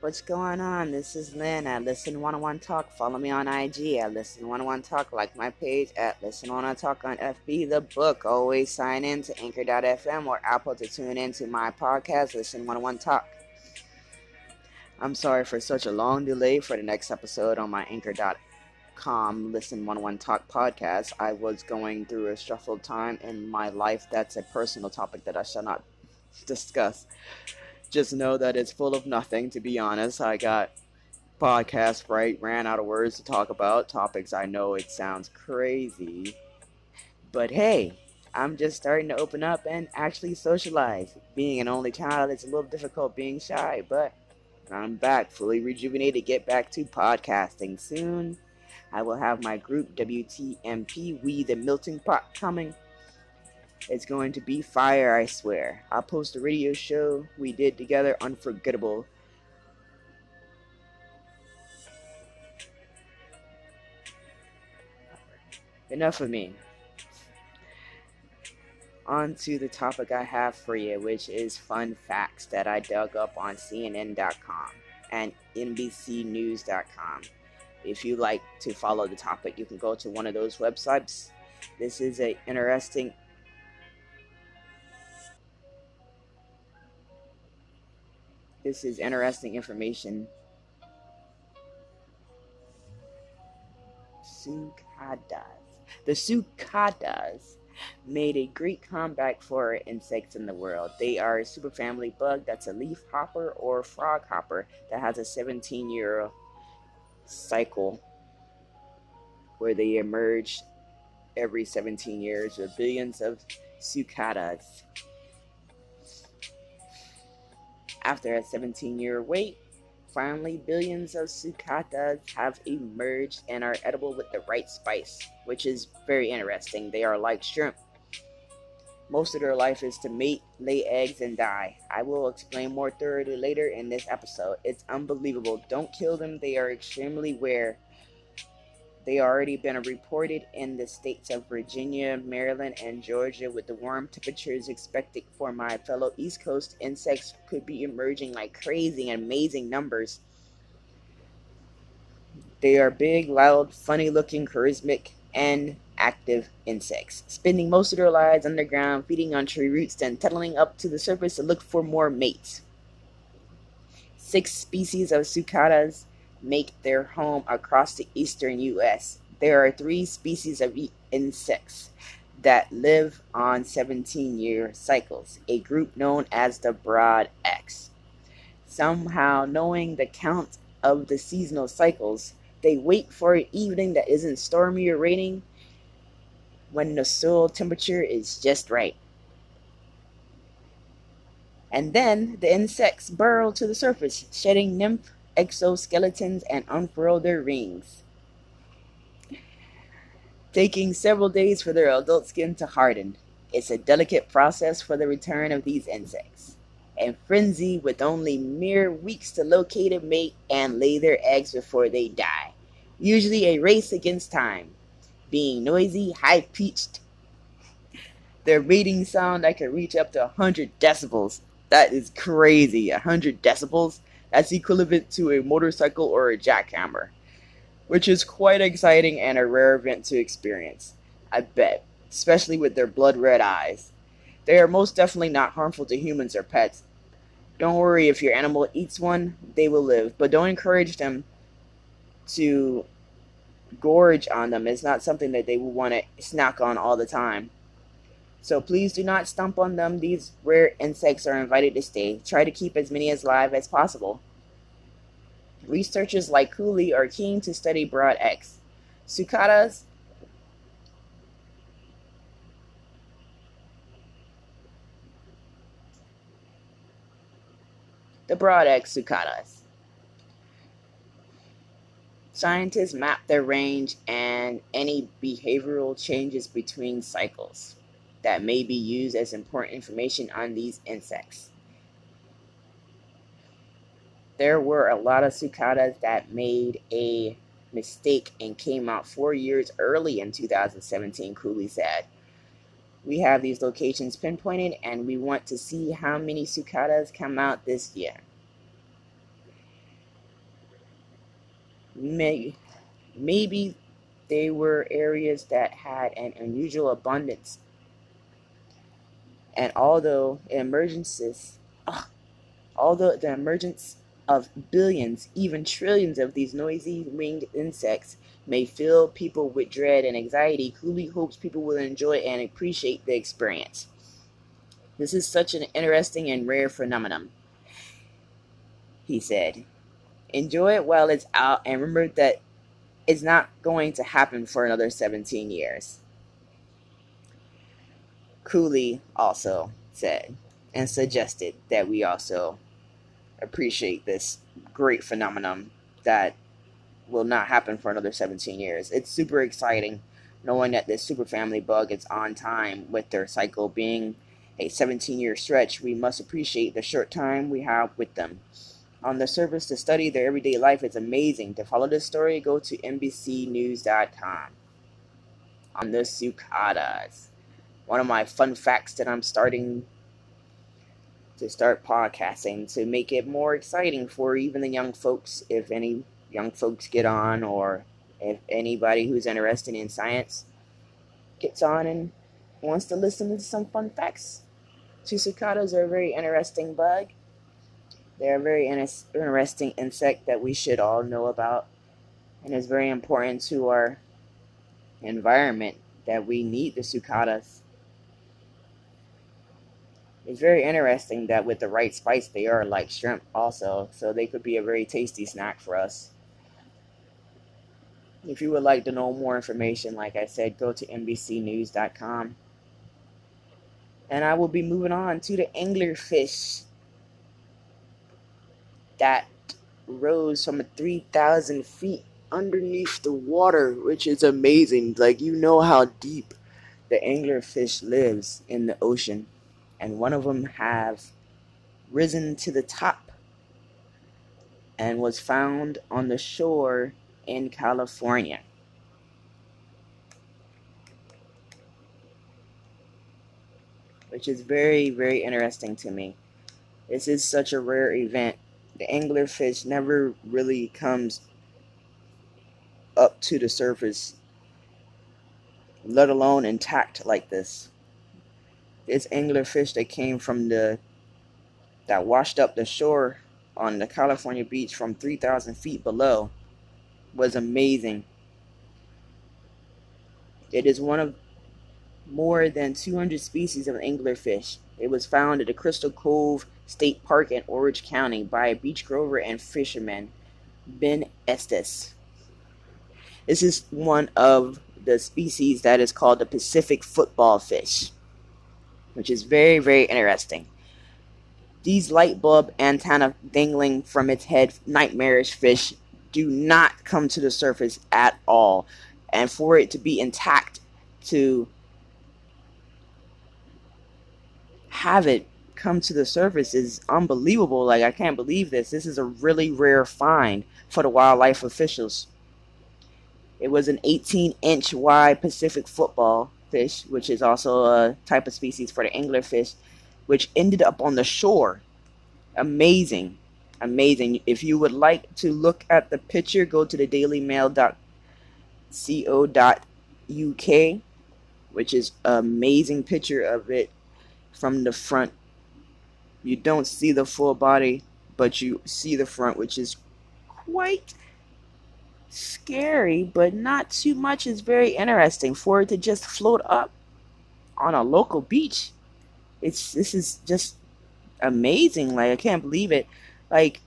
What's going on? This is Lynn at Listen 101 Talk. Follow me on IG at Listen 101 Talk. Like my page at Listen 101 Talk on FB The Book. Always sign in to Anchor.fm or Apple to tune in to my podcast, Listen 101 Talk. I'm sorry for such a long delay for the next episode on my Anchor.com Listen 101 Talk podcast. I was going through a stressful time in my life. That's a personal topic that I shall not discuss just know that it's full of nothing, to be honest. I got podcast right, ran out of words to talk about topics. I know it sounds crazy, but hey, I'm just starting to open up and actually socialize. Being an only child, it's a little difficult being shy, but I'm back, fully rejuvenated. Get back to podcasting soon. I will have my group WTMP, We the Melting Pot, coming it's going to be fire, I swear. I'll post a radio show we did together, unforgettable. Enough of me. On to the topic I have for you, which is fun facts that I dug up on CNN.com and NBCNews.com. If you like to follow the topic, you can go to one of those websites. This is an interesting This is interesting information. Cicadas. The cicadas made a great comeback for insects in the world. They are a superfamily bug that's a leaf hopper or frog hopper that has a 17 year cycle where they emerge every 17 years with billions of cicadas. After a 17 year wait, finally billions of cicadas have emerged and are edible with the right spice, which is very interesting. They are like shrimp. Most of their life is to mate, lay eggs, and die. I will explain more thoroughly later in this episode. It's unbelievable. Don't kill them, they are extremely rare they already been reported in the states of Virginia, Maryland, and Georgia. With the warm temperatures expected for my fellow East Coast, insects could be emerging like crazy in amazing numbers. They are big, loud, funny looking, charismatic, and active insects, spending most of their lives underground, feeding on tree roots, then tunnelling up to the surface to look for more mates. Six species of cicadas make their home across the eastern U.S. There are three species of insects that live on 17 year cycles, a group known as the Brood X. Somehow, knowing the count of the seasonal cycles, they wait for an evening that isn't stormy or raining when the soil temperature is just right. And then the insects burrow to the surface, shedding nymph exoskeletons and unfurl their rings, taking several days for their adult skin to harden. It's a delicate process for the return of these insects. And frenzy with only mere weeks to locate a mate and lay their eggs before they die. Usually a race against time. Being noisy, high pitched, their mating sound I can reach up to 100 decibels. That is crazy. 100 decibels? That's equivalent to a motorcycle or a jackhammer, which is quite exciting and a rare event to experience. I bet, especially with their blood red eyes. They are most definitely not harmful to humans or pets. Don't worry if your animal eats one, they will live, but don't encourage them to gorge on them. It's not something that they will want to snack on all the time. So please do not stomp on them. These rare insects are invited to stay. Try to keep as many as alive as possible. Researchers like Cooley are keen to study Brood X. Cicadas the Brood X cicadas. Scientists map their range and any behavioral changes between cycles that may be used as important information on these insects. There were a lot of cicadas that made a mistake and came out four years early in 2017, Cooley said. We have these locations pinpointed and we want to see how many cicadas come out this year. may, maybe they were areas that had an unusual abundance. And although emergences, ugh, although the emergence of billions, even trillions of these noisy winged insects may fill people with dread and anxiety, Cooley hopes people will enjoy and appreciate the experience. This is such an interesting and rare phenomenon, he said. Enjoy it while it's out and remember that it's not going to happen for another 17 years. Cooley also said and suggested that we also appreciate this great phenomenon that will not happen for another 17 years. It's super exciting knowing that this super family bug is on time with their cycle being a 17 year stretch. We must appreciate the short time we have with them. On the surface, to study their everyday life is amazing. To follow this story, go to NBCNews.com. On the cicadas, one of my fun facts that I'm starting to start podcasting to make it more exciting for even the young folks, if any young folks get on, or if anybody who's interested in science gets on and wants to listen to some fun facts. Two cicadas are a very interesting bug. They're a very interesting insect that we should all know about, and it's very important to our environment that we need the cicadas. It's very interesting that with the right spice, they are like shrimp also, so they could be a very tasty snack for us. If you would like to know more information, like I said, go to NBCNews.com. And I will be moving on to the anglerfish that rose from 3,000 feet underneath the water, which is amazing. Like, you know how deep the anglerfish lives in the ocean. And one of them have risen to the top and was found on the shore in California. Which is very, very interesting to me. This is such a rare event the anglerfish never really comes up to the surface, let alone intact like this. This anglerfish that came from the that washed up the shore on the California beach from 3,000 feet below was amazing. It is one of more than 200 species of anglerfish. It was found at the Crystal Cove State Park in Orange County by a beach grover and fisherman, Ben Estes. This is one of the species that is called the Pacific football fish, which is very, very interesting. These light bulb antenna dangling from its head nightmarish fish do not come to the surface at all. And for it to be intact, to have it come to the surface is unbelievable. Like, I can't believe this. This is a really rare find for the wildlife officials. It was an 18 inch wide Pacific football fish, which is also a type of species for the anglerfish, which ended up on the shore. Amazing. Amazing. If you would like to look at the picture, go to the dailymail.co.uk, which is amazing picture of it from the front you don't see the full body, but you see the front, which is quite scary, but not too much. Is very interesting for it to just float up on a local beach. It's this is just amazing. Like I can't believe it. Like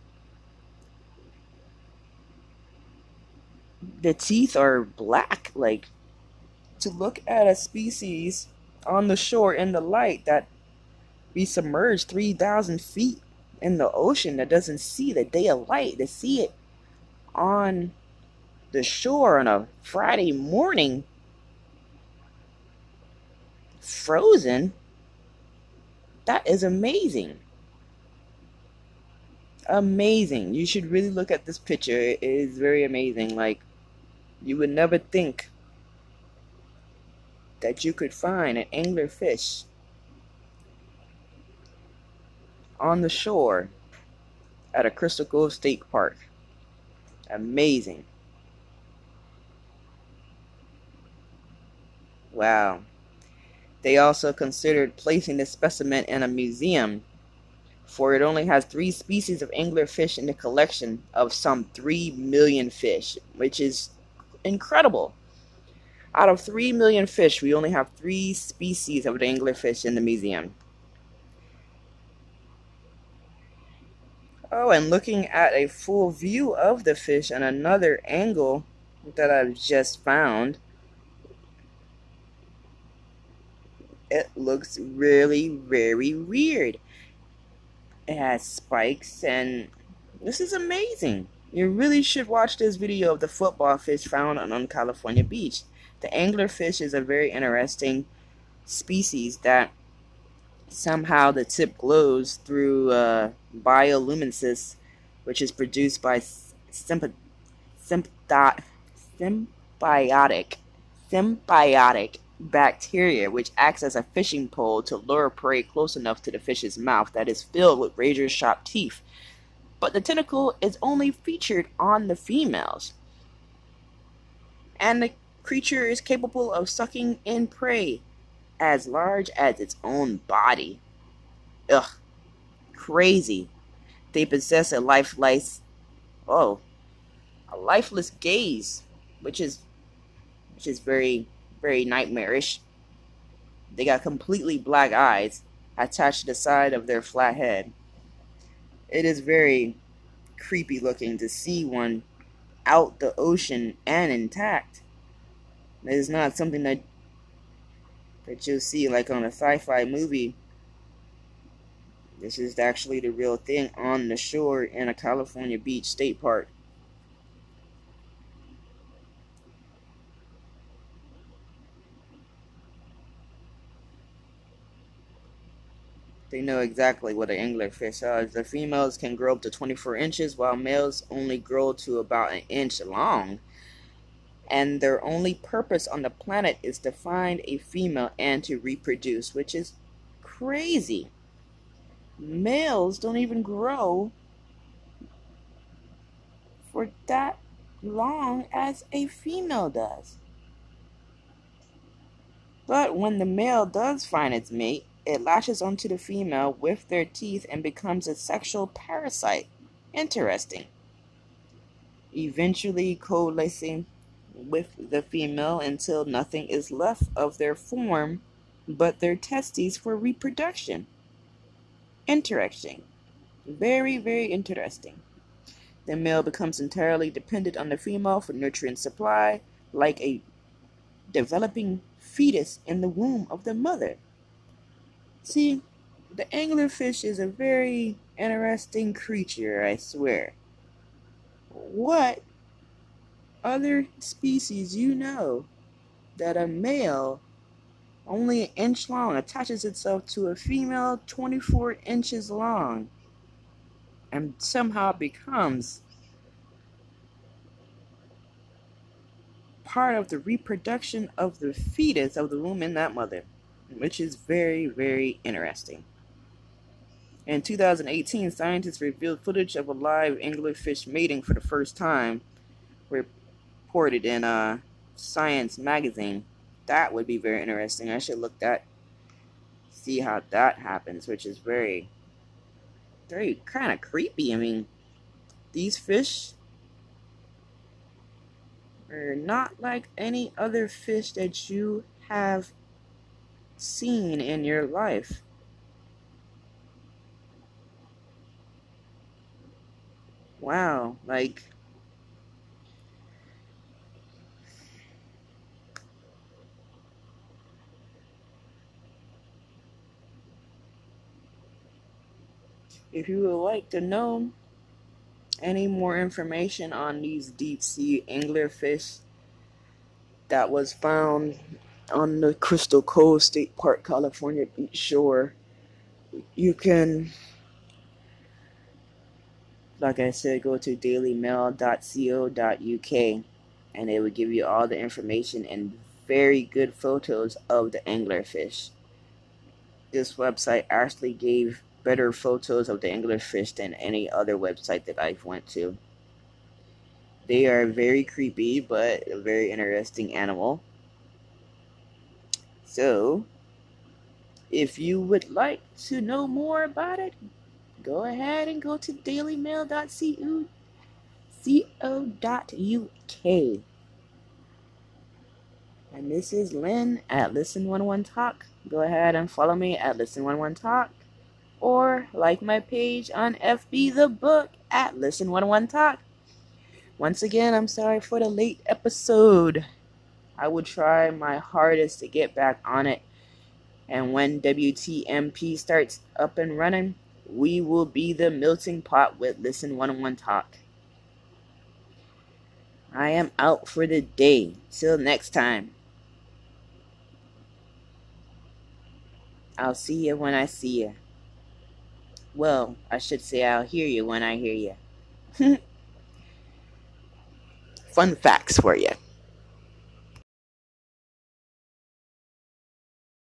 the teeth are black. Like to look at a species on the shore in the light that be submerged 3,000 feet in the ocean that doesn't see the day of light, to see it on the shore on a Friday morning, frozen, that is amazing. Amazing. You should really look at this picture. It is very amazing. Like, you would never think that you could find an angler fish on the shore at a Crystal Cove State Park. Amazing. Wow. They also considered placing the specimen in a museum, for it only has three species of anglerfish in the collection of some 3 million fish, which is incredible. Out of 3 million fish, we only have three species of anglerfish in the museum. Oh, and looking at a full view of the fish on another angle that I've just found, it looks really very weird. It has spikes and this is amazing. You really should watch this video of the football fish found on California beach. The anglerfish is a very interesting species that somehow the tip glows through uh, bioluminescence, which is produced by symp- symbiotic symbiotic bacteria, which acts as a fishing pole to lure prey close enough to the fish's mouth that is filled with razor sharp teeth. But the tentacle is only featured on the females. And the creature is capable of sucking in prey as large as its own body. Ugh. Crazy. They possess a lifeless oh a lifeless gaze, which is which is very very nightmarish. They got completely black eyes attached to the side of their flat head. It is very creepy looking to see one out the ocean and intact. It is not something that that you'll see like on a sci-fi movie. This is actually the real thing on the shore in a California beach state park. They know exactly what an anglerfish is. The females can grow up to 24 inches, while males only grow to about an inch long and their only purpose on the planet is to find a female and to reproduce, which is crazy. Males don't even grow for that long as a female does. But when the male does find its mate, it latches onto the female with their teeth and becomes a sexual parasite. Interesting. Eventually coalescing with the female until nothing is left of their form but their testes for reproduction. Interesting. Very, very interesting. The male becomes entirely dependent on the female for nutrient supply, like a developing fetus in the womb of the mother. See, the anglerfish is a very interesting creature, I swear. What other species you know that a male only an inch long attaches itself to a female 24 inches long and somehow becomes part of the reproduction of the fetus of the womb in that mother, which is very, very interesting. In 2018, scientists revealed footage of a live anglerfish mating for the first time, reported in a Science magazine. That would be very interesting. I should look that, see how that happens, which is very, very kind of creepy. I mean, these fish are not like any other fish that you have seen in your life. Wow, like If you would like to know any more information on these deep sea anglerfish that was found on the Crystal Cove State Park, California beach shore, you can, like I said, go to dailymail.co.uk and it will give you all the information and very good photos of the anglerfish. This website actually gave better photos of the anglerfish than any other website that I've went to. They are very creepy, but a very interesting animal. So, if you would like to know more about it, go ahead and go to dailymail.co.uk. And this is Lynn at Listen11 Talk. Go ahead and follow me at Listen11 Talk. Or like my page on FB The Book at Listen11 Talk. Once again, I'm sorry for the late episode. I will try my hardest to get back on it. And when WTMP starts up and running, we will be the melting pot with Listen 101 Talk. I am out for the day. Till next time. I'll see you when I see you. Well, I should say I'll hear you when I hear you. Fun facts for you.